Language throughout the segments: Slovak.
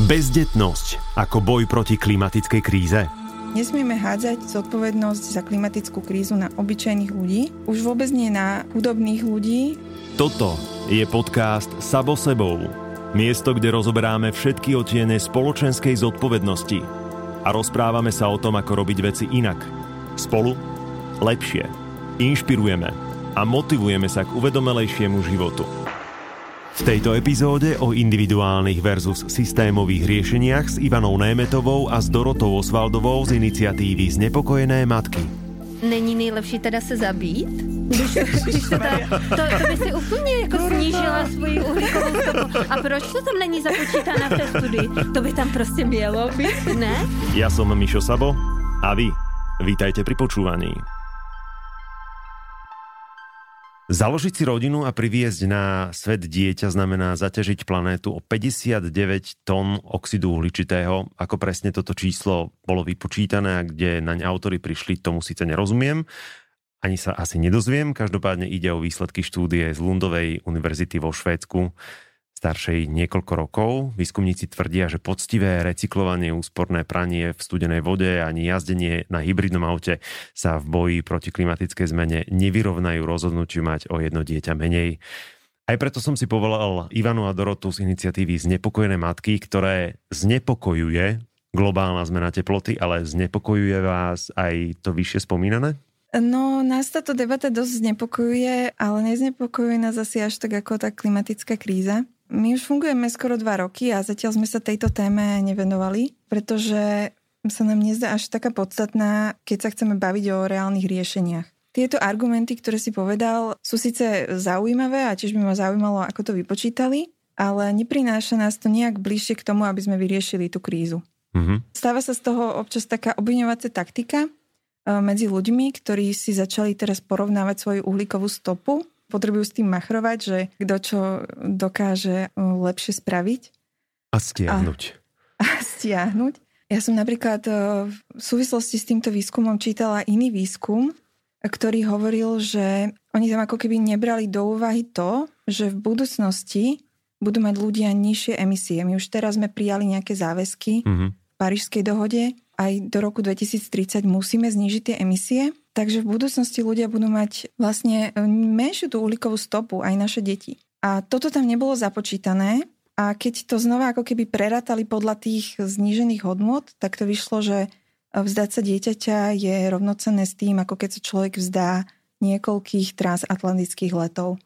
Bezdetnosť ako boj proti klimatickej kríze? Nesmieme hádzať zodpovednosť za klimatickú krízu na obyčajných ľudí, už vôbec nie na chudobných ľudí. Toto je podcast Sabo sebou. Miesto, kde rozoberáme všetky otiene spoločenskej zodpovednosti a rozprávame sa o tom, ako robiť veci inak. Spolu lepšie. Inšpirujeme a motivujeme sa k uvedomelejšiemu životu. V tejto epizóde o individuálnych versus systémových riešeniach s Ivanou Németovou a s Dorotou Osvaldovou z iniciatívy Znepokojené matky. Není nejlepší teda se zabít? Když, když to, ta, to, to by si úplně jako snížila svoji uhlíkovou stopu. A proč to tam není započítané v té studii? To by tam prostě mělo být, ne? Ja som Mišo Sabo a vy vítajte pri počúvaní. Založiť si rodinu a priviesť na svet dieťa znamená zaťažiť planétu o 59 tón oxidu uhličitého. Ako presne toto číslo bolo vypočítané a kde naň autory prišli, tomu síce nerozumiem. Ani sa asi nedozviem. Každopádne ide o výsledky štúdie z Lundovej univerzity vo Švédsku staršej niekoľko rokov. Výskumníci tvrdia, že poctivé recyklovanie, úsporné pranie v studenej vode ani jazdenie na hybridnom aute sa v boji proti klimatickej zmene nevyrovnajú rozhodnutiu mať o jedno dieťa menej. Aj preto som si povolal Ivanu a Dorotu z iniciatívy Znepokojené matky, ktoré znepokojuje globálna zmena teploty, ale znepokojuje vás aj to vyššie spomínané? No, nás táto debata dosť znepokojuje, ale neznepokojuje nás asi až tak ako tá klimatická kríza. My už fungujeme skoro dva roky a zatiaľ sme sa tejto téme nevenovali, pretože sa nám nezdá až taká podstatná, keď sa chceme baviť o reálnych riešeniach. Tieto argumenty, ktoré si povedal, sú síce zaujímavé a tiež by ma zaujímalo, ako to vypočítali, ale neprináša nás to nejak bližšie k tomu, aby sme vyriešili tú krízu. Mm-hmm. Stáva sa z toho občas taká obviňovacia taktika e, medzi ľuďmi, ktorí si začali teraz porovnávať svoju uhlíkovú stopu potrebujú s tým machrovať, že kto čo dokáže lepšie spraviť. A stiahnuť. A, a stiahnuť. Ja som napríklad v súvislosti s týmto výskumom čítala iný výskum, ktorý hovoril, že oni tam ako keby nebrali do úvahy to, že v budúcnosti budú mať ľudia nižšie emisie. My už teraz sme prijali nejaké záväzky mm-hmm. v Parížskej dohode. Aj do roku 2030 musíme znížiť tie emisie. Takže v budúcnosti ľudia budú mať vlastne e, menšiu tú uhlíkovú stopu, aj naše deti. A toto tam nebolo započítané a keď to znova ako keby prerátali podľa tých znížených hodnot, tak to vyšlo, že vzdať sa dieťaťa je rovnocenné s tým, ako keď sa človek vzdá niekoľkých transatlantických letov.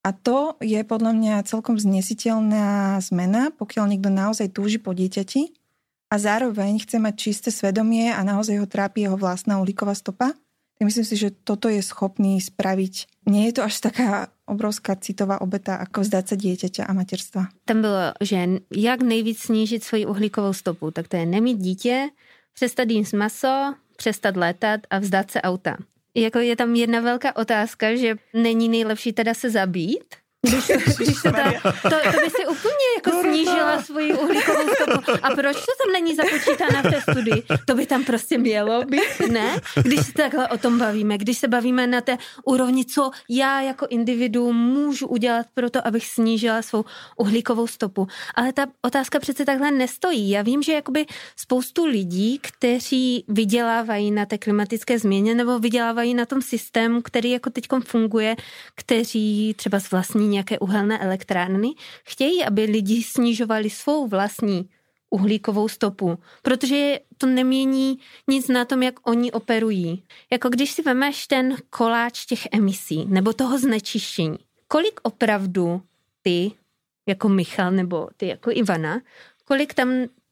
A to je podľa mňa celkom znesiteľná zmena, pokiaľ niekto naozaj túži po dieťati a zároveň chce mať čisté svedomie a naozaj ho trápi jeho vlastná uhlíková stopa ja myslím si, že toto je schopný spraviť. Nie je to až taká obrovská citová obeta, ako vzdať sa dieťaťa a materstva. Tam bylo, že jak nejvíc snížit svoji uhlíkovou stopu, tak to je nemít dítě, přestat jíst maso, přestat létat a vzdát se auta. Jako je tam jedna velká otázka, že není nejlepší teda se zabít, když, když se ta, to, to by si úplně jako snížila svoji uhlíkovou stopu. A proč to tam není započítané v té studii? To by tam prostě mělo být, ne? Když se takhle o tom bavíme, když se bavíme na té úrovni, co já jako individu můžu udělat pro to, abych snížila svou uhlíkovou stopu. Ale ta otázka přece takhle nestojí. Já vím, že jakoby spoustu lidí, kteří vydělávají na té klimatické změně nebo vydělávají na tom systému, který jako teď funguje, kteří třeba z vlastní nějaké uhelné elektrárny, chtějí, aby lidi snižovali svou vlastní uhlíkovou stopu, protože to nemění nic na tom, jak oni operují. Jako když si vemeš ten koláč těch emisí nebo toho znečištění, kolik opravdu ty, jako Michal nebo ty jako Ivana, kolik tam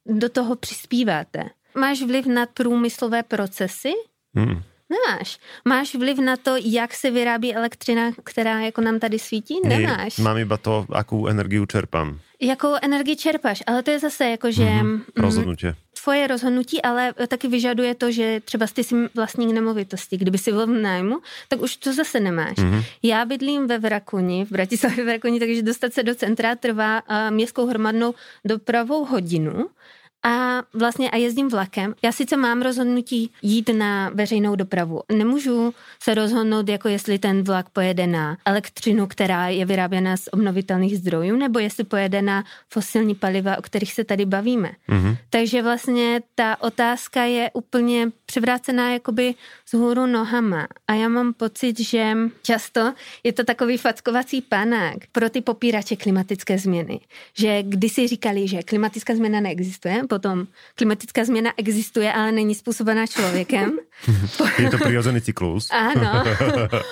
do toho přispíváte? Máš vliv na průmyslové procesy? Hmm. Nemáš. Máš vliv na to, jak se vyrábí elektřina, která jako nám tady svítí? Nemáš. Nie, mám iba to, akú energiu čerpám. Jakou energii čerpáš, ale to je zase jako, že... Mm-hmm. Rozhodnutie. Tvoje rozhodnutí, ale taky vyžaduje to, že třeba ty jsi vlastník nemovitosti. Kdyby si byl v nájmu, tak už to zase nemáš. Mm-hmm. Já bydlím ve Vrakuni, v Bratislavě Vrakuni, takže dostat se do centra trvá městskou hromadnou dopravou hodinu a vlastně a jezdím vlakem. Já sice mám rozhodnutí jít na veřejnou dopravu. Nemůžu se rozhodnout, jako jestli ten vlak pojede na elektřinu, která je vyráběna z obnovitelných zdrojů, nebo jestli pojede na fosilní paliva, o kterých se tady bavíme. Mm-hmm. Takže vlastně ta otázka je úplně převrácená jakoby z hůru nohama. A já mám pocit, že často je to takový fackovací panák pro ty popírače klimatické změny. Že kdysi říkali, že klimatická změna neexistuje, potom klimatická změna existuje, ale není způsobená člověkem. je to přirozený cyklus. Ano.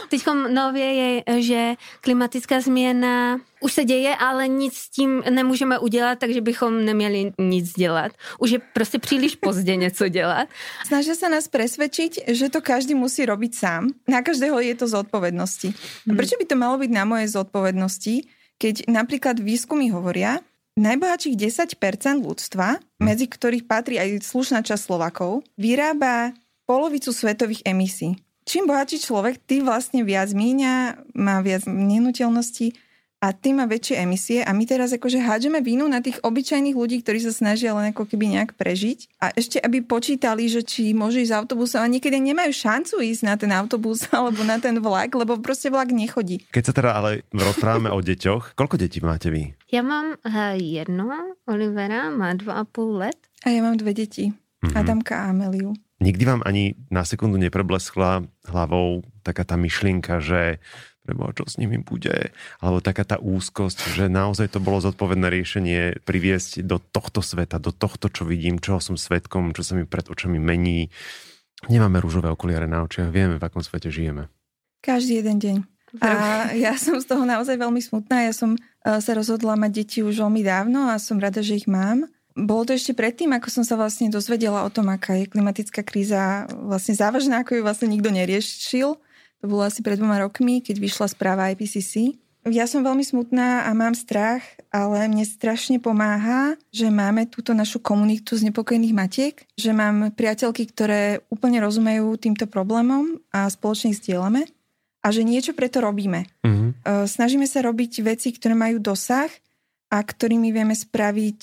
Teď nově je, že klimatická změna už se děje, ale nic s tím nemůžeme udělat, takže bychom neměli nic dělat. Už je prostě příliš pozdě něco dělat. Snaží se nás presvedčiť, že to každý musí robiť sám. Na každého je to zodpovednosti. A hmm. prečo by to malo byť na mojej zodpovednosti, keď napríklad výskumy hovoria, najbohatších 10% ľudstva, hmm. medzi ktorých patrí aj slušná časť Slovakov, vyrába polovicu svetových emisí. Čím bohatší človek, tým vlastne viac míňa, má viac nehnuteľností a tým má väčšie emisie a my teraz akože hádžeme vínu na tých obyčajných ľudí, ktorí sa snažia len ako keby nejak prežiť a ešte aby počítali, že či môžu ísť autobusom a niekedy nemajú šancu ísť na ten autobus alebo na ten vlak, lebo proste vlak nechodí. Keď sa teda ale rozprávame o deťoch, koľko detí máte vy? Ja mám uh, jedno, Olivera má dva a půl let. A ja mám dve deti. Mm-hmm. Adamka a Ameliu. Nikdy vám ani na sekundu neprebleskla hlavou taká tá myšlienka, že preboha, čo s nimi bude, alebo taká tá úzkosť, že naozaj to bolo zodpovedné riešenie priviesť do tohto sveta, do tohto, čo vidím, čoho som svetkom, čo sa mi pred očami mení. Nemáme rúžové okuliare na očiach, vieme, v akom svete žijeme. Každý jeden deň. A ja som z toho naozaj veľmi smutná. Ja som e, sa rozhodla mať deti už veľmi dávno a som rada, že ich mám. Bolo to ešte predtým, ako som sa vlastne dozvedela o tom, aká je klimatická kríza vlastne závažná, ako ju vlastne nikto neriešil. To bolo asi pred dvoma rokmi, keď vyšla správa IPCC. Ja som veľmi smutná a mám strach, ale mne strašne pomáha, že máme túto našu komunitu z nepokojných matiek, že mám priateľky, ktoré úplne rozumejú týmto problémom a spoločne ich zdieľame a že niečo preto robíme. Mm-hmm. Snažíme sa robiť veci, ktoré majú dosah a ktorými vieme spraviť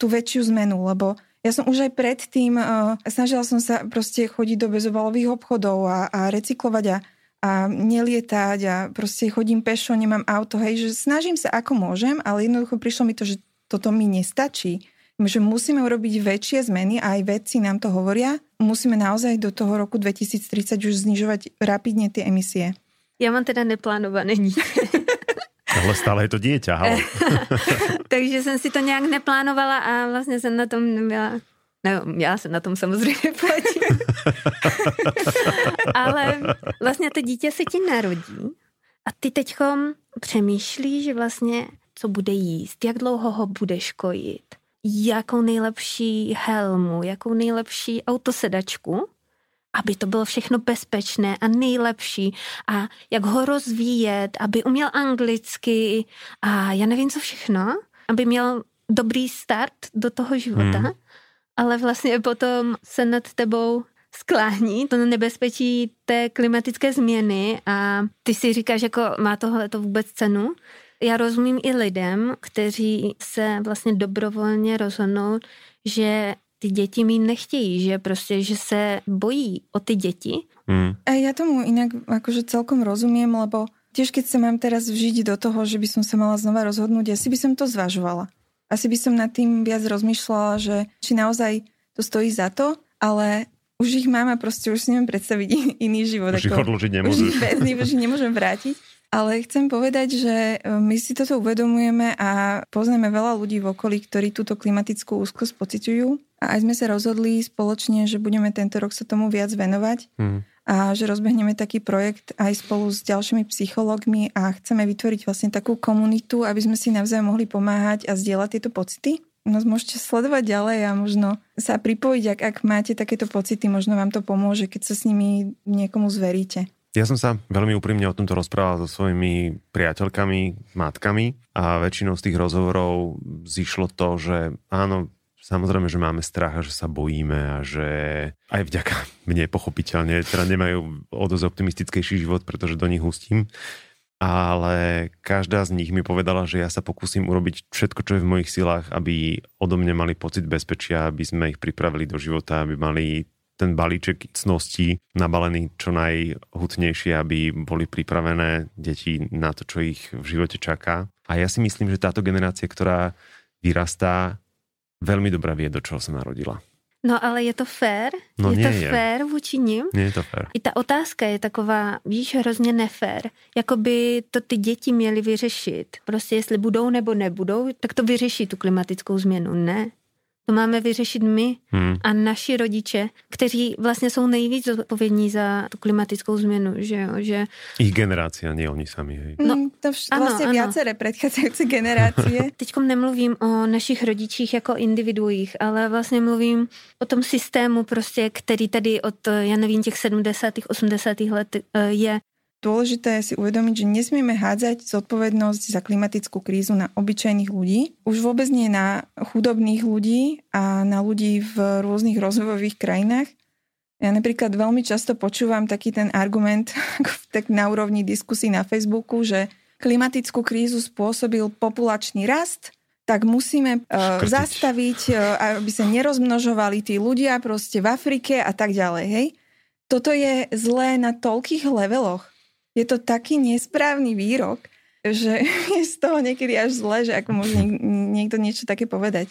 tú väčšiu zmenu, lebo ja som už aj predtým, snažila som sa proste chodiť do bezobalových obchodov a, a recyklovať a a nelietať a proste chodím pešo, nemám auto, hej, že snažím sa ako môžem, ale jednoducho prišlo mi to, že toto mi nestačí. Že musíme urobiť väčšie zmeny a aj vedci nám to hovoria. Musíme naozaj do toho roku 2030 už znižovať rapidne tie emisie. Ja mám teda neplánované dítě. Ale stále je to dieťa, Takže jsem si to nějak neplánovala a vlastně jsem na tom nebyla No, já se na tom samozřejmě platím. Ale vlastně to dítě se ti narodí a ty teďkom přemýšlíš vlastně, co bude jíst, jak dlouho ho budeš kojit, jakou nejlepší helmu, jakou nejlepší autosedačku, aby to bylo všechno bezpečné a nejlepší a jak ho rozvíjet, aby uměl anglicky a já nevím co všechno, aby měl dobrý start do toho života. Hmm ale vlastně potom se nad tebou sklání to nebezpečí té klimatické změny a ty si říkáš, jako má tohle to vůbec cenu. Já rozumím i lidem, kteří se vlastně dobrovolně rozhodnou, že ty děti mi nechtějí, že prostě, že se bojí o ty děti. Mm. A ja tomu inak akože celkom rozumiem, lebo tiež keď sa mám teraz vžiť do toho, že by som sa mala znova rozhodnúť, asi by som to zvažovala asi by som nad tým viac rozmýšľala, že či naozaj to stojí za to, ale už ich mám a proste už si neviem predstaviť iný život. Už ako, ich odložiť nemôžeš. Už bez nich už nemôžem vrátiť. Ale chcem povedať, že e, my si toto uvedomujeme a poznáme veľa ľudí v okolí, ktorí túto klimatickú úzkosť pociťujú. A aj sme sa rozhodli spoločne, že budeme tento rok sa tomu viac venovať. Hmm a že rozbehneme taký projekt aj spolu s ďalšími psychológmi a chceme vytvoriť vlastne takú komunitu, aby sme si navzájom mohli pomáhať a zdieľať tieto pocity. No môžete sledovať ďalej a možno sa pripojiť, ak, ak máte takéto pocity, možno vám to pomôže, keď sa s nimi niekomu zveríte. Ja som sa veľmi úprimne o tomto rozprával so svojimi priateľkami, matkami a väčšinou z tých rozhovorov zišlo to, že áno, Samozrejme, že máme strach a že sa bojíme a že aj vďaka mne pochopiteľne teda nemajú o dosť optimistickejší život, pretože do nich hustím. ale každá z nich mi povedala, že ja sa pokúsim urobiť všetko, čo je v mojich silách, aby odo mňa mali pocit bezpečia, aby sme ich pripravili do života, aby mali ten balíček cností nabalený čo najhutnejšie, aby boli pripravené deti na to, čo ich v živote čaká. A ja si myslím, že táto generácia, ktorá vyrastá, veľmi dobre vie, do čoho sa narodila. No ale je to fér? No je nie to je. fér vůči nim? Nie je to fér. I ta otázka je taková, víš, hrozně nefér. Jakoby to ty děti měly vyřešit. Prostě jestli budou nebo nebudou, tak to vyřeší tu klimatickou změnu. Ne. To máme vyřešit my Hmm. a naši rodiče, kteří vlastně jsou nejvíc zodpovědní za tu klimatickou změnu, že jo, že Ich generácia, nie oni sami. Hej. No, Mm, to vš- áno, vlastne viaceré predchádzajúce generácie. Teď nemluvím o našich rodičích jako individuích, ale vlastně mluvím o tom systému, prostě, který tady od, já nevím, těch 70. 80. let eh, je. Dôležité je si uvedomiť, že nesmieme hádzať zodpovednosť za klimatickú krízu na obyčajných ľudí. Už vôbec nie na chudobných ľudí a na ľudí v rôznych rozvojových krajinách. Ja napríklad veľmi často počúvam taký ten argument tak na úrovni diskusí na Facebooku, že klimatickú krízu spôsobil populačný rast, tak musíme uh, zastaviť, uh, aby sa nerozmnožovali tí ľudia proste v Afrike a tak ďalej. Hej? Toto je zlé na toľkých leveloch. Je to taký nesprávny výrok, že je z toho niekedy až zle, že ako môže niek- niekto niečo také povedať.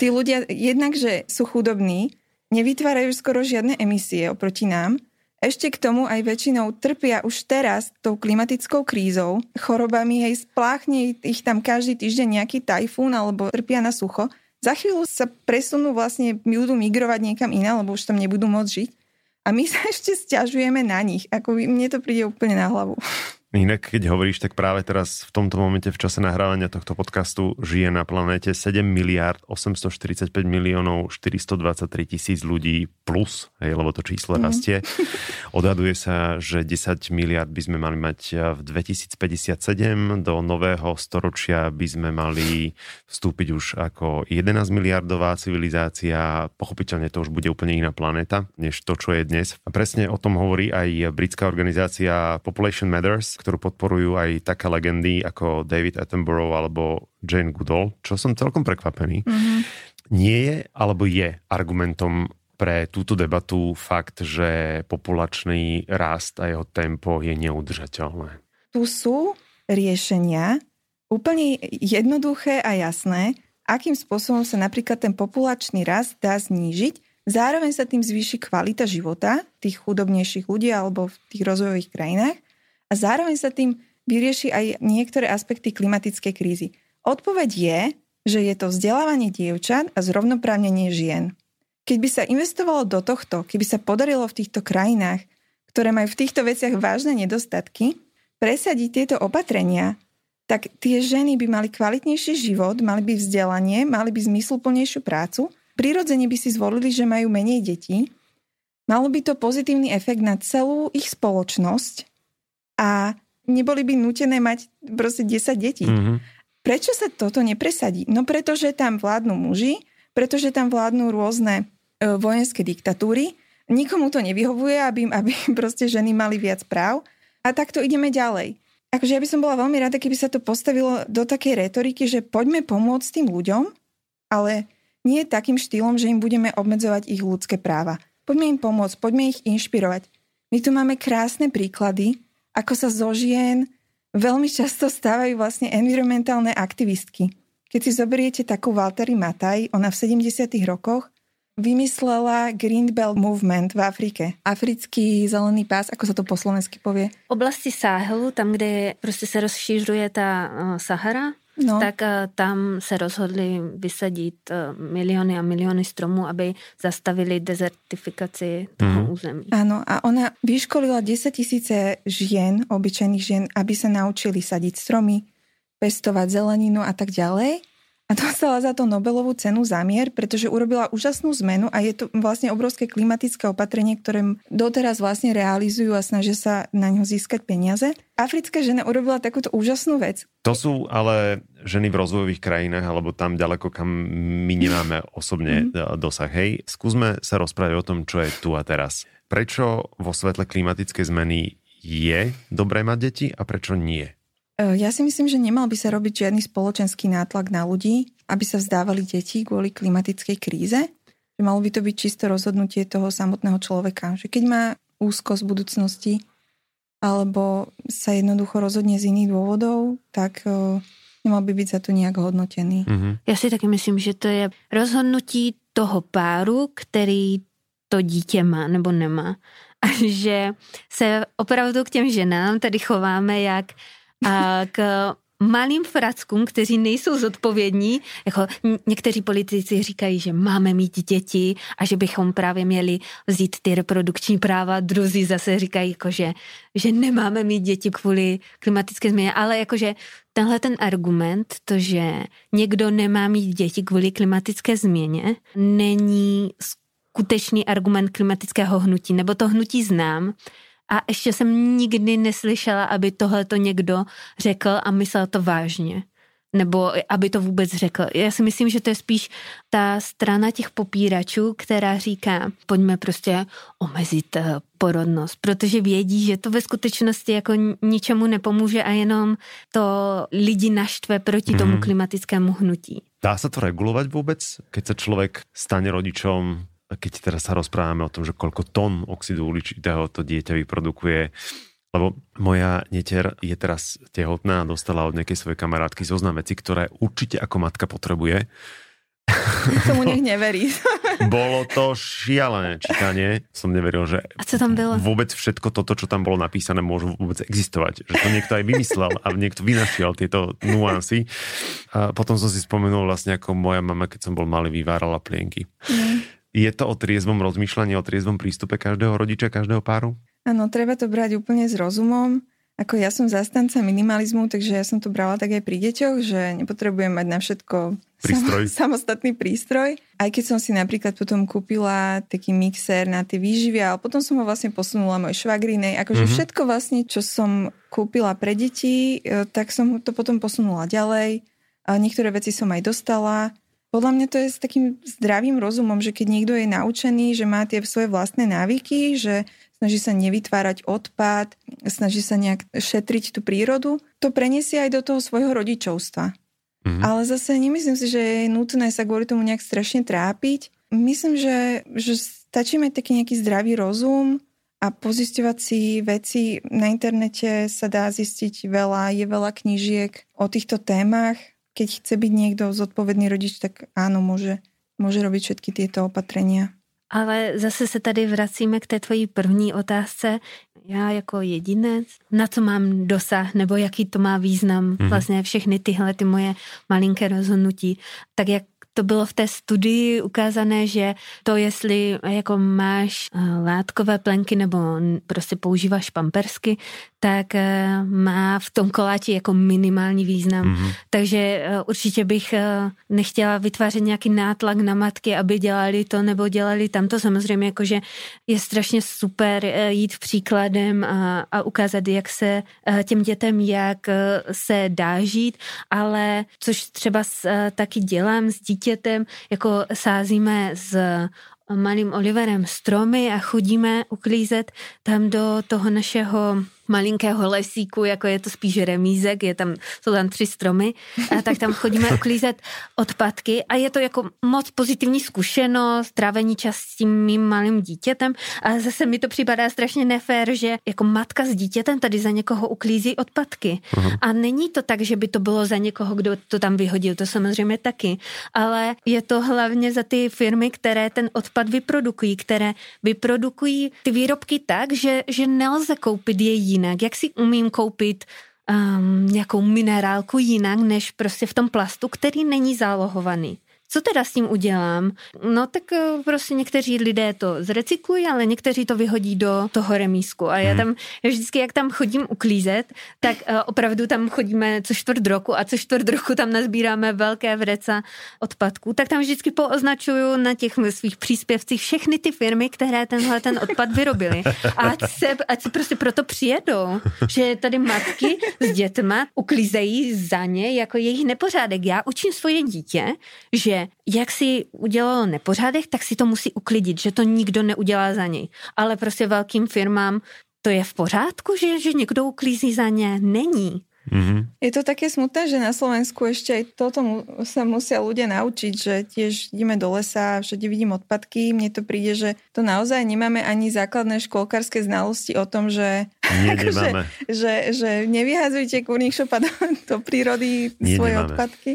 Tí ľudia jednak, že sú chudobní, nevytvárajú skoro žiadne emisie oproti nám, ešte k tomu aj väčšinou trpia už teraz tou klimatickou krízou, chorobami, hej, spláchne ich tam každý týždeň nejaký tajfún alebo trpia na sucho. Za chvíľu sa presunú vlastne, budú migrovať niekam iné, lebo už tam nebudú môcť žiť. A my sa ešte stiažujeme na nich. Ako mne to príde úplne na hlavu. Inak, keď hovoríš, tak práve teraz v tomto momente v čase nahrávania tohto podcastu žije na planéte 7 miliard 845 miliónov 423 tisíc ľudí plus, hej, lebo to číslo Mhm. rastie. Odhaduje sa, že 10 miliard by sme mali mať v 2057, do nového storočia by sme mali vstúpiť už ako 11 miliardová civilizácia. Pochopiteľne to už bude úplne iná planéta, než to, čo je dnes. A presne o tom hovorí aj britská organizácia Population Matters, ktorú podporujú aj také legendy ako David Attenborough alebo Jane Goodall, čo som celkom prekvapený. Mm-hmm. Nie je alebo je argumentom pre túto debatu fakt, že populačný rast a jeho tempo je neudržateľné. Tu sú riešenia úplne jednoduché a jasné, akým spôsobom sa napríklad ten populačný rast dá znížiť, zároveň sa tým zvýši kvalita života tých chudobnejších ľudí alebo v tých rozvojových krajinách a zároveň sa tým vyrieši aj niektoré aspekty klimatickej krízy. Odpoveď je, že je to vzdelávanie dievčat a zrovnoprávnenie žien. Keď by sa investovalo do tohto, keby sa podarilo v týchto krajinách, ktoré majú v týchto veciach vážne nedostatky, presadiť tieto opatrenia, tak tie ženy by mali kvalitnejší život, mali by vzdelanie, mali by zmysluplnejšiu prácu, prirodzene by si zvolili, že majú menej detí, malo by to pozitívny efekt na celú ich spoločnosť a neboli by nutené mať proste 10 detí. Mm-hmm. Prečo sa toto nepresadí? No pretože tam vládnu muži, pretože tam vládnu rôzne e, vojenské diktatúry, nikomu to nevyhovuje, aby, aby proste ženy mali viac práv a takto ideme ďalej. Akože ja by som bola veľmi rada, keby sa to postavilo do takej retoriky, že poďme pomôcť tým ľuďom, ale nie takým štýlom, že im budeme obmedzovať ich ľudské práva. Poďme im pomôcť, poďme ich inšpirovať. My tu máme krásne príklady, ako sa zo žien veľmi často stávajú vlastne environmentálne aktivistky. Keď si zoberiete takú Valtteri Mataj, ona v 70. rokoch vymyslela Green Belt Movement v Afrike. Africký zelený pás, ako sa to po slovensky povie? Oblasti Sáhelu, tam, kde prostě se rozšířuje ta uh, Sahara, No. tak uh, tam se rozhodli vysadit uh, miliony a miliony stromů, aby zastavili dezertifikaci toho Mhm. území. Áno, a ona vyškolila 10 tisíce žien, obyčajných žien, aby sa naučili sadiť stromy, pestovať zeleninu a tak ďalej. A dostala za to Nobelovú cenu za mier, pretože urobila úžasnú zmenu a je to vlastne obrovské klimatické opatrenie, ktoré doteraz vlastne realizujú a snažia sa na ňo získať peniaze. Africká žena urobila takúto úžasnú vec. To sú ale ženy v rozvojových krajinách, alebo tam ďaleko, kam my nemáme osobne mm. dosah. Hej, skúsme sa rozprávať o tom, čo je tu a teraz. Prečo vo svetle klimatickej zmeny je dobré mať deti a prečo nie? E, ja si myslím, že nemal by sa robiť žiadny spoločenský nátlak na ľudí, aby sa vzdávali deti kvôli klimatickej kríze. Že malo by to byť čisto rozhodnutie toho samotného človeka. Že keď má úzkosť budúcnosti alebo sa jednoducho rozhodne z iných dôvodov, tak e, nemal by byť za to nejak hodnotený. Mm-hmm. Já si taky myslím, že to je rozhodnutí toho páru, který to dítě má nebo nemá. A že se opravdu k těm ženám tady chováme jak a k malým frackům, kteří nejsou zodpovědní, jako někteří politici říkají, že máme mít děti a že bychom právě měli vzít ty reprodukční práva, druzí zase říkají, jako že, že nemáme mít děti kvůli klimatické změně, ale jakože tenhle ten argument, to, že někdo nemá mít děti kvůli klimatické změně, není skutečný argument klimatického hnutí, nebo to hnutí znám, a ještě jsem nikdy neslyšela, aby tohle to někdo řekl a myslel to vážně. Nebo aby to vůbec řekl. Já si myslím, že to je spíš ta strana těch popíračů, která říká, pojďme prostě omezit eh, porodnost, protože vědí, že to ve skutečnosti jako ničemu nepomůže a jenom to lidi naštve proti tomu mhm. klimatickému hnutí. Dá sa to regulovať vôbec, keď sa človek stane rodičom keď teraz sa rozprávame o tom, že koľko tón oxidu uhličitého to dieťa vyprodukuje, lebo moja netier je teraz tehotná a dostala od nejakej svojej kamarátky zoznam veci, ktoré určite ako matka potrebuje. Tomu nech neverí. Bolo to šialené čítanie. Som neveril, že a co tam bylo? vôbec všetko toto, čo tam bolo napísané, môžu vôbec existovať. Že to niekto aj vymyslel a niekto vynašiel tieto nuancy. A potom som si spomenul vlastne, ako moja mama, keď som bol malý, vyvárala plienky. Mm. Je to o triezvom rozmýšľaní, o triezvom prístupe každého rodiča, každého páru? Áno, treba to brať úplne s rozumom. Ako ja som zastanca minimalizmu, takže ja som to brala tak aj pri deťoch, že nepotrebujem mať na všetko prístroj. Sam, samostatný prístroj. Aj keď som si napríklad potom kúpila taký mixer na tie výživy, ale potom som ho vlastne posunula moj švagrinej. Akože mm-hmm. všetko vlastne, čo som kúpila pre deti, e, tak som to potom posunula ďalej. A niektoré veci som aj dostala. Podľa mňa to je s takým zdravým rozumom, že keď niekto je naučený, že má tie svoje vlastné návyky, že snaží sa nevytvárať odpad, snaží sa nejak šetriť tú prírodu, to preniesie aj do toho svojho rodičovstva. Mm-hmm. Ale zase nemyslím si, že je nutné sa kvôli tomu nejak strašne trápiť. Myslím, že, že stačí mať taký nejaký zdravý rozum a pozisťovať si veci. Na internete sa dá zistiť veľa, je veľa knížiek o týchto témach keď chce byť niekto zodpovedný rodič, tak áno, môže, môže robiť všetky tieto opatrenia. Ale zase se tady vracíme k té tvojí první otázce. Já jako jedinec, na co mám dosah, nebo jaký to má význam, mm-hmm. vlastně všechny tyhle ty moje malinké rozhodnutí. Tak jak to bylo v té studii ukázané, že to, jestli jako máš eh, látkové plenky nebo prostě používáš pampersky, tak eh, má v tom koláči jako minimální význam. Mm-hmm. Takže eh, určitě bych nechtěla vytvářet nějaký nátlak na matky, aby dělali to nebo dělali tamto. Samozřejmě jakože je strašně super jít příkladem a, a ukázat, jak se těm dětem, jak se dá žít, ale což třeba taky dělám s dítě dítětem, jako sázíme s malým Oliverem stromy a chodíme uklízet tam do toho našeho malinkého lesíku, jako je to spíš remízek, je tam, jsou tam tři stromy, a tak tam chodíme uklízet odpadky a je to jako moc pozitivní zkušenost, trávení čas s tím mým malým dítětem a zase mi to připadá strašně nefér, že jako matka s dítětem tady za někoho uklízí odpadky. Uh-huh. A není to tak, že by to bylo za někoho, kdo to tam vyhodil, to samozřejmě taky, ale je to hlavně za ty firmy, které ten odpad vyprodukují, které vyprodukují ty výrobky tak, že, že nelze koupit je jinak, jak si umím koupit um, nějakou minerálku jinak, než prostě v tom plastu, který není zálohovaný. Co teda s tím udělám? No tak eh, prostě někteří lidé to zrecyklují, ale někteří to vyhodí do toho remísku. A já hmm. tam, vždycky, jak tam chodím uklízet, tak uh, opravdu tam chodíme co čtvrt roku a co čtvrt roku tam nazbíráme velké vreca odpadků, tak tam vždycky pooznačuju na těch svých příspěvcích všechny ty firmy, které tenhle ten odpad vyrobily. A ať se, ať se prostě proto přijedou, že tady matky s dětma uklízejí za ně jako jejich nepořádek. Já učím svoje dítě, že jak si udělalo nepořádek, tak si to musí uklidit, že to nikdo neudělá za něj. Ale prostě velkým firmám to je v pořádku, že, že někdo uklízí za ně? Není. Mm-hmm. Je to také smutné, že na Slovensku ešte aj toto mu, sa musia ľudia naučiť, že tiež ideme do lesa a všade vidím odpadky. Mne to príde, že to naozaj nemáme ani základné školkárske znalosti o tom, že, Nie, že, že, že nevyhazujte kurník šopa do, do prírody Nie, svoje nemáme. odpadky.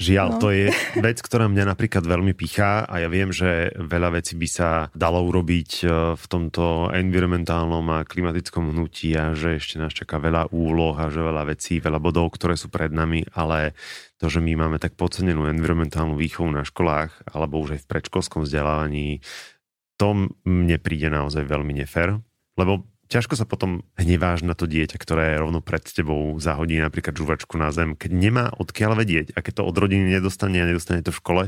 Žiaľ, no. to je vec, ktorá mňa napríklad veľmi pichá a ja viem, že veľa vecí by sa dalo urobiť e, v tomto environmentálnom a klimatickom hnutí a že ešte nás čaká veľa úloh a že veľa vecí, veľa bodov, ktoré sú pred nami, ale to, že my máme tak podcenenú environmentálnu výchovu na školách alebo už aj v predškolskom vzdelávaní, to mne príde naozaj veľmi nefér, lebo ťažko sa potom hneváš na to dieťa, ktoré rovno pred tebou zahodí napríklad žuvačku na zem, keď nemá odkiaľ vedieť a keď to od rodiny nedostane a nedostane to v škole,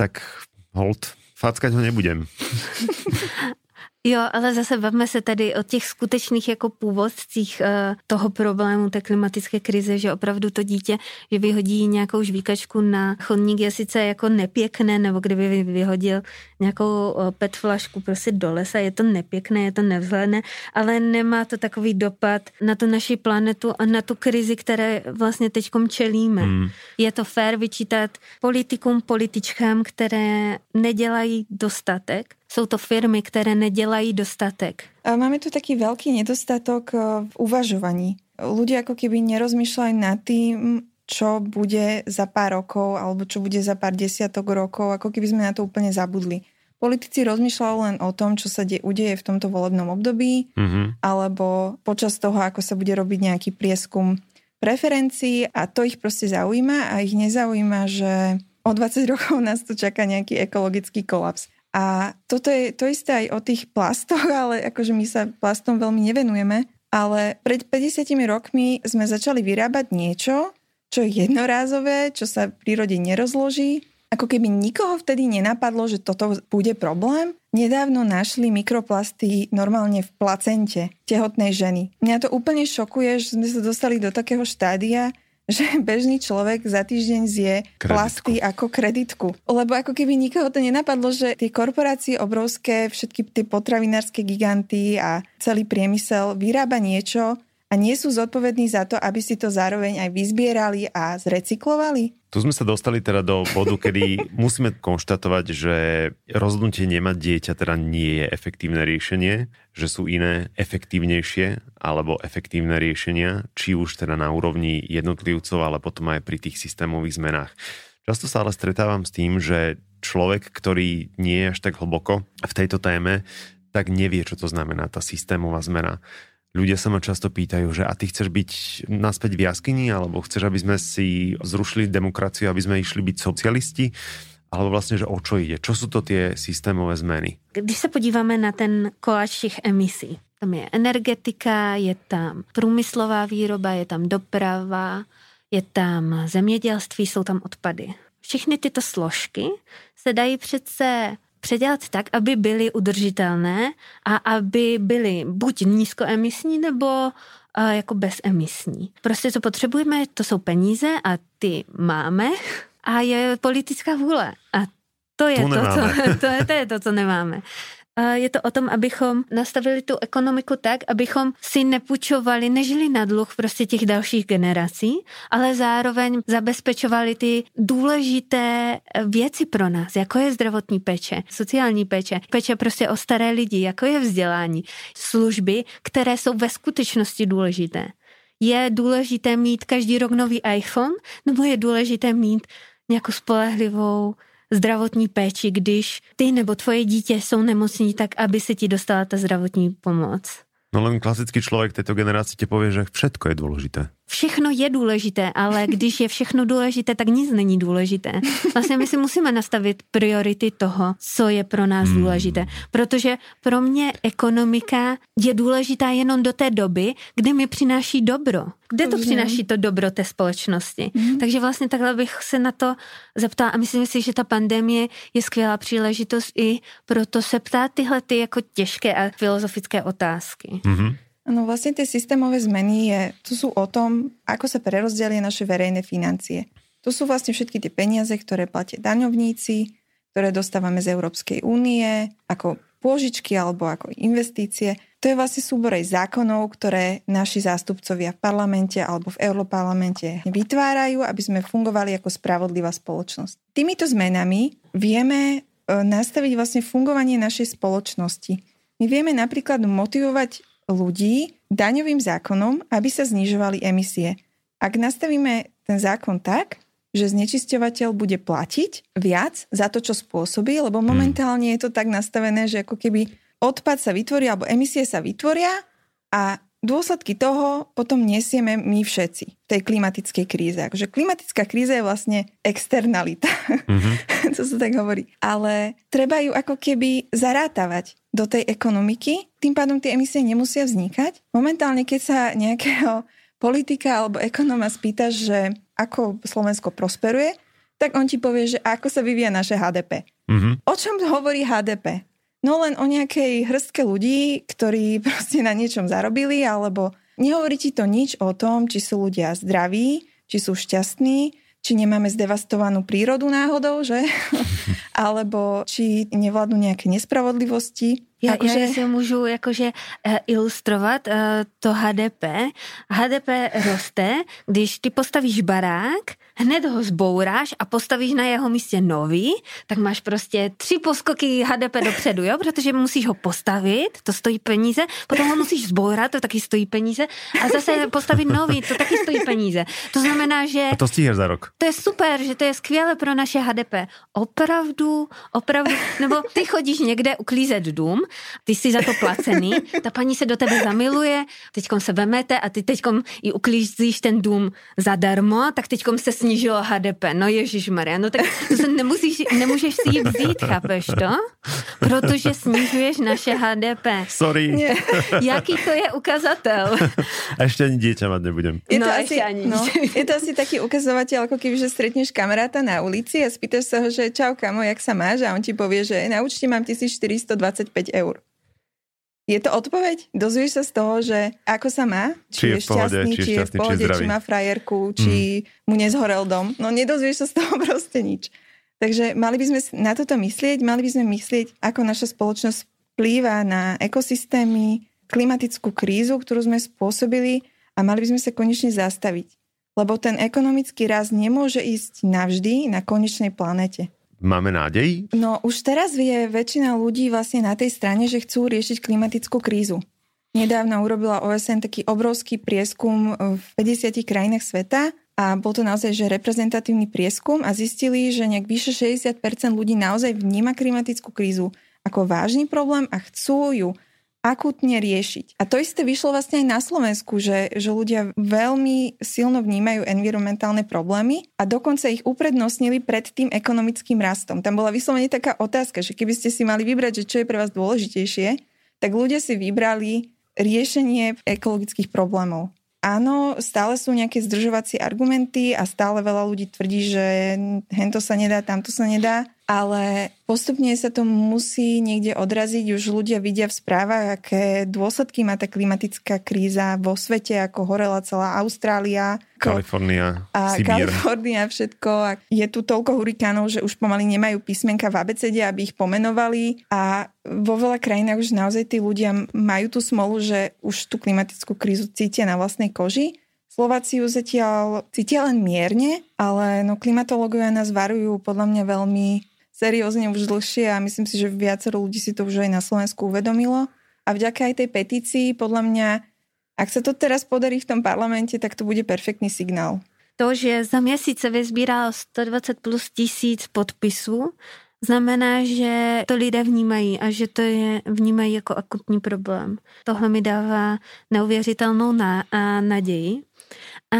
tak hold, fackať ho nebudem. Jo, ale zase bavme se tady o těch skutečných jako původcích uh, toho problému té klimatické krize, že opravdu to dítě, že vyhodí nějakou žvíkačku na chodník je sice jako nepěkné, nebo kdyby vyhodil nějakou uh, pet flašku prostě do lesa, je to nepěkné, je to nevzhledné, ale nemá to takový dopad na tu naši planetu a na tu krizi, které vlastně teďkom čelíme. Hmm. Je to fér vyčítat politikům, političkám, které nedělají dostatek, jsou to firmy, které nedělají dostatek. Máme tu taký veľký nedostatok eh, v uvažovaní. Ľudia ako keby nerozmýšľajú nad tým, čo bude za pár rokov alebo čo bude za pár desiatok rokov, ako keby sme na to úplne zabudli. Politici rozmýšľajú len o tom, čo sa de- udeje v tomto volebnom období, mm-hmm. alebo počas toho, ako sa bude robiť nejaký prieskum preferencií a to ich proste zaujíma a ich nezaujíma, že o 20 rokov nás tu čaká nejaký ekologický kolaps. A toto je to isté aj o tých plastoch, ale akože my sa plastom veľmi nevenujeme. Ale pred 50 rokmi sme začali vyrábať niečo, čo je jednorázové, čo sa v prírode nerozloží. Ako keby nikoho vtedy nenapadlo, že toto bude problém. Nedávno našli mikroplasty normálne v placente tehotnej ženy. Mňa to úplne šokuje, že sme sa dostali do takého štádia, že bežný človek za týždeň zje kreditku. plasty ako kreditku. Lebo ako keby nikoho to nenapadlo, že tie korporácie obrovské, všetky tie potravinárske giganty a celý priemysel vyrába niečo, a nie sú zodpovední za to, aby si to zároveň aj vyzbierali a zrecyklovali? Tu sme sa dostali teda do bodu, kedy musíme konštatovať, že rozhodnutie nemať dieťa teda nie je efektívne riešenie, že sú iné efektívnejšie alebo efektívne riešenia, či už teda na úrovni jednotlivcov, ale potom aj pri tých systémových zmenách. Často sa ale stretávam s tým, že človek, ktorý nie je až tak hlboko v tejto téme, tak nevie, čo to znamená tá systémová zmena Ľudia sa ma často pýtajú, že a ty chceš byť naspäť v jaskyni, alebo chceš, aby sme si zrušili demokraciu, aby sme išli byť socialisti, alebo vlastne, že o čo ide? Čo sú to tie systémové zmeny? Když se podíváme na ten koláč těch emisí, tam je energetika, je tam průmyslová výroba, je tam doprava, je tam zemědělství, jsou tam odpady. Všechny tyto složky se dají přece předělat tak, aby byly udržitelné a aby byly buď nízkoemisní nebo uh, jako bezemisní. Prostě co potřebujeme, to jsou peníze a ty máme a je politická vůle. A to je to, to, co, to, je, to je to, co nemáme je to o tom, abychom nastavili tu ekonomiku tak, abychom si nepůjčovali, nežili na dluh prostě těch dalších generací, ale zároveň zabezpečovali ty důležité věci pro nás, jako je zdravotní péče, sociální péče, péče prostě o staré lidi, jako je vzdělání, služby, které jsou ve skutečnosti důležité. Je důležité mít každý rok nový iPhone, nebo je důležité mít nějakou spolehlivou zdravotní péči, když ty nebo tvoje dítě jsou nemocní, tak aby se ti dostala ta zdravotní pomoc. No len klasický člověk této generace ti povie, že všetko je důležité všechno je důležité, ale když je všechno důležité, tak nic není důležité. Vlastně my si musíme nastavit priority toho, co je pro nás hmm. důležité. Protože pro mě ekonomika je důležitá jenom do té doby, kdy mi přináší dobro. Kde to přináší to dobro té společnosti? Mm. Takže vlastně takhle bych se na to zeptala a myslím si, že ta pandemie je skvělá příležitost i proto se ptát tyhle ty jako těžké a filozofické otázky. Mm-hmm. No vlastne tie systémové zmeny je, to sú o tom, ako sa prerozdelia naše verejné financie. To sú vlastne všetky tie peniaze, ktoré platia daňovníci, ktoré dostávame z Európskej únie, ako pôžičky alebo ako investície. To je vlastne súbor aj zákonov, ktoré naši zástupcovia v parlamente alebo v Európarlamente vytvárajú, aby sme fungovali ako spravodlivá spoločnosť. Týmito zmenami vieme e, nastaviť vlastne fungovanie našej spoločnosti. My vieme napríklad motivovať ľudí daňovým zákonom, aby sa znižovali emisie. Ak nastavíme ten zákon tak, že znečisťovateľ bude platiť viac za to, čo spôsobí, lebo momentálne je to tak nastavené, že ako keby odpad sa vytvorí, alebo emisie sa vytvoria a dôsledky toho potom nesieme my všetci v tej klimatickej kríze. Akože klimatická kríza je vlastne externalita. Mm-hmm. to sa tak hovorí. Ale treba ju ako keby zarátavať do tej ekonomiky, tým pádom tie emisie nemusia vznikať. Momentálne, keď sa nejakého politika alebo ekonóma spýta, že ako Slovensko prosperuje, tak on ti povie, že ako sa vyvíja naše HDP. Mm-hmm. O čom hovorí HDP? No len o nejakej hrstke ľudí, ktorí proste na niečom zarobili, alebo nehovorí ti to nič o tom, či sú ľudia zdraví, či sú šťastní, či nemáme zdevastovanú prírodu náhodou, že? alebo či nevládnu nejaké nespravodlivosti. Já, akože... já si můžu jakože uh, ilustrovat uh, to HDP. HDP roste, když ty postavíš barák, hned ho zbouráš a postavíš na jeho místě nový, tak máš prostě tři poskoky HDP dopředu, jo? protože musíš ho postavit, to stojí peníze, potom ho musíš zbourat, to taky stojí peníze a zase postavit nový, to taky stojí peníze. To znamená, že... A to stíháš za rok. To je super, že to je skvělé pro naše HDP. Opravdu, opravdu, nebo ty chodíš někde uklízet dům, ty jsi za to placený, ta paní se do tebe zamiluje, teďkom se vemete a ty teďkom i uklízíš ten dům zadarmo, tak teďkom se snížilo HDP. No Ježíš Maria, no tak to se nemusíš, nemůžeš si ji vzít, chápeš to? Protože snižuješ naše HDP. Sorry. Nie. Jaký to je ukazatel? A ešte ani dieťa mať nebudem. Je to, no, asi, ani no, je to asi taký ukazovateľ, ako keby, že stretneš kamaráta na ulici a spýtaš sa ho, že čau kamo, jak sa máš? A on ti povie, že na účte mám 1425 eur. Je to odpoveď? Dozvieš sa z toho, že ako sa má? Či, či je, je šťastný, či, či je v pohode, či, či má frajerku, či mm. mu nezhorel dom. No nedozvieš sa z toho proste nič. Takže mali by sme na toto myslieť, mali by sme myslieť, ako naša spoločnosť vplýva na ekosystémy, klimatickú krízu, ktorú sme spôsobili a mali by sme sa konečne zastaviť. Lebo ten ekonomický rast nemôže ísť navždy na konečnej planete. Máme nádej? No už teraz vie väčšina ľudí vlastne na tej strane, že chcú riešiť klimatickú krízu. Nedávno urobila OSN taký obrovský prieskum v 50 krajinách sveta a bol to naozaj že reprezentatívny prieskum a zistili, že nejak vyše 60% ľudí naozaj vníma klimatickú krízu ako vážny problém a chcú ju akutne riešiť. A to isté vyšlo vlastne aj na Slovensku, že, že ľudia veľmi silno vnímajú environmentálne problémy a dokonca ich uprednostnili pred tým ekonomickým rastom. Tam bola vyslovene taká otázka, že keby ste si mali vybrať, že čo je pre vás dôležitejšie, tak ľudia si vybrali riešenie ekologických problémov. Áno, stále sú nejaké zdržovacie argumenty a stále veľa ľudí tvrdí, že hento sa nedá, tamto sa nedá ale postupne sa to musí niekde odraziť. Už ľudia vidia v správach, aké dôsledky má tá klimatická kríza vo svete, ako horela celá Austrália. Kalifornia, a Sibír. Kalifornia, všetko. A je tu toľko hurikánov, že už pomaly nemajú písmenka v abecede, aby ich pomenovali. A vo veľa krajinách už naozaj tí ľudia majú tú smolu, že už tú klimatickú krízu cítia na vlastnej koži. Slováci ju zatiaľ cítia len mierne, ale no klimatológovia nás varujú podľa mňa veľmi seriózne už dlhšie a myslím si, že viacero ľudí si to už aj na Slovensku uvedomilo. A vďaka aj tej petícii, podľa mňa, ak sa to teraz podarí v tom parlamente, tak to bude perfektný signál. To, že za měsíc se vyzbíralo 120 plus tisíc podpisů, znamená, že to lidé vnímají a že to je vnímají jako akutní problém. Tohle mi dává neuvěřitelnou ná, a naději. A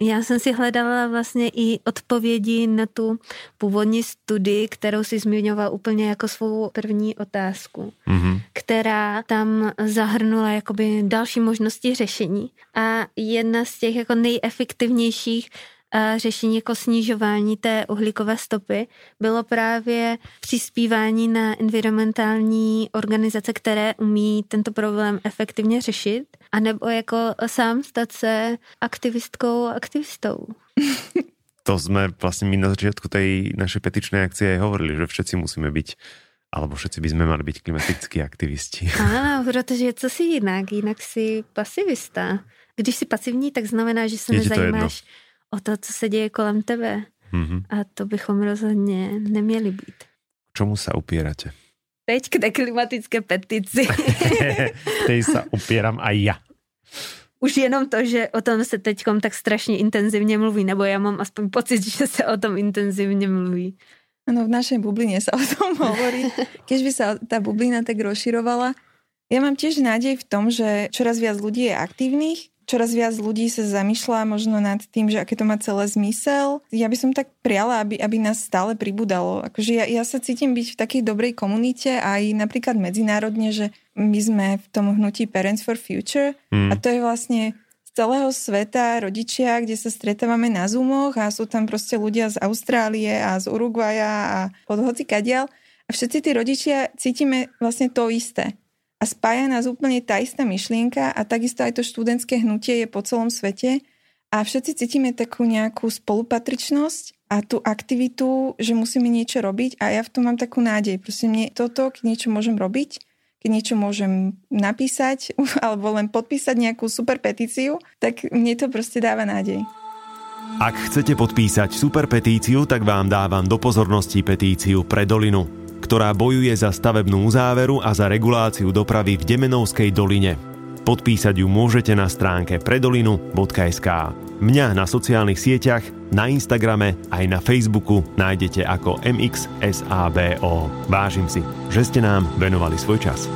já jsem si hledala vlastně i odpovědi na tu původní studii, kterou si zmiňoval úplně jako svou první otázku, mm-hmm. která tam zahrnula jakoby další možnosti řešení. A jedna z těch jako nejefektivnějších řešení jako snižování té uhlíkové stopy bylo právě přispívání na environmentální organizace, které umí tento problém efektivně řešit, anebo jako sám stát se aktivistkou aktivistou. To sme vlastne my na začiatku tej našej petičnej akcie aj hovorili, že všetci musíme byť Alebo všetci by sme mali byť klimatickí aktivisti. Áno, protože co si jinak? Jinak si pasivista. Když si pasivní, tak znamená, že se nezajímáš o to, co se děje kolem tebe. Mm-hmm. A to bychom rozhodně neměli být. Čomu sa upierate? Teď k té klimatické petici. Tej sa upieram aj ja. Už jenom to, že o tom se teď tak strašně intenzivně mluví, nebo já mám aspoň pocit, že se o tom intenzivně mluví. Áno, v našej bubline sa o tom hovorí. Keď by sa tá bublina tak rozširovala. Ja mám tiež nádej v tom, že čoraz viac ľudí je aktívnych, čoraz viac ľudí sa zamýšľa možno nad tým, že aké to má celé zmysel. Ja by som tak priala, aby, aby nás stále pribudalo. Akože ja, ja sa cítim byť v takej dobrej komunite aj napríklad medzinárodne, že my sme v tom hnutí Parents for Future mm. a to je vlastne celého sveta rodičia, kde sa stretávame na Zoomoch a sú tam proste ľudia z Austrálie a z Uruguaja a od hoci kadiaľ. A všetci tí rodičia cítime vlastne to isté. A spája nás úplne tá istá myšlienka a takisto aj to študentské hnutie je po celom svete a všetci cítime takú nejakú spolupatričnosť a tú aktivitu, že musíme niečo robiť a ja v tom mám takú nádej. Proste mne toto, keď niečo môžem robiť, keď niečo môžem napísať alebo len podpísať nejakú super petíciu, tak mne to proste dáva nádej. Ak chcete podpísať super petíciu, tak vám dávam do pozornosti petíciu pre Dolinu, ktorá bojuje za stavebnú uzáveru a za reguláciu dopravy v Demenovskej doline. Podpísať ju môžete na stránke predolinu.sk. Mňa na sociálnych sieťach, na Instagrame aj na Facebooku nájdete ako MXSABO. Vážim si, že ste nám venovali svoj čas.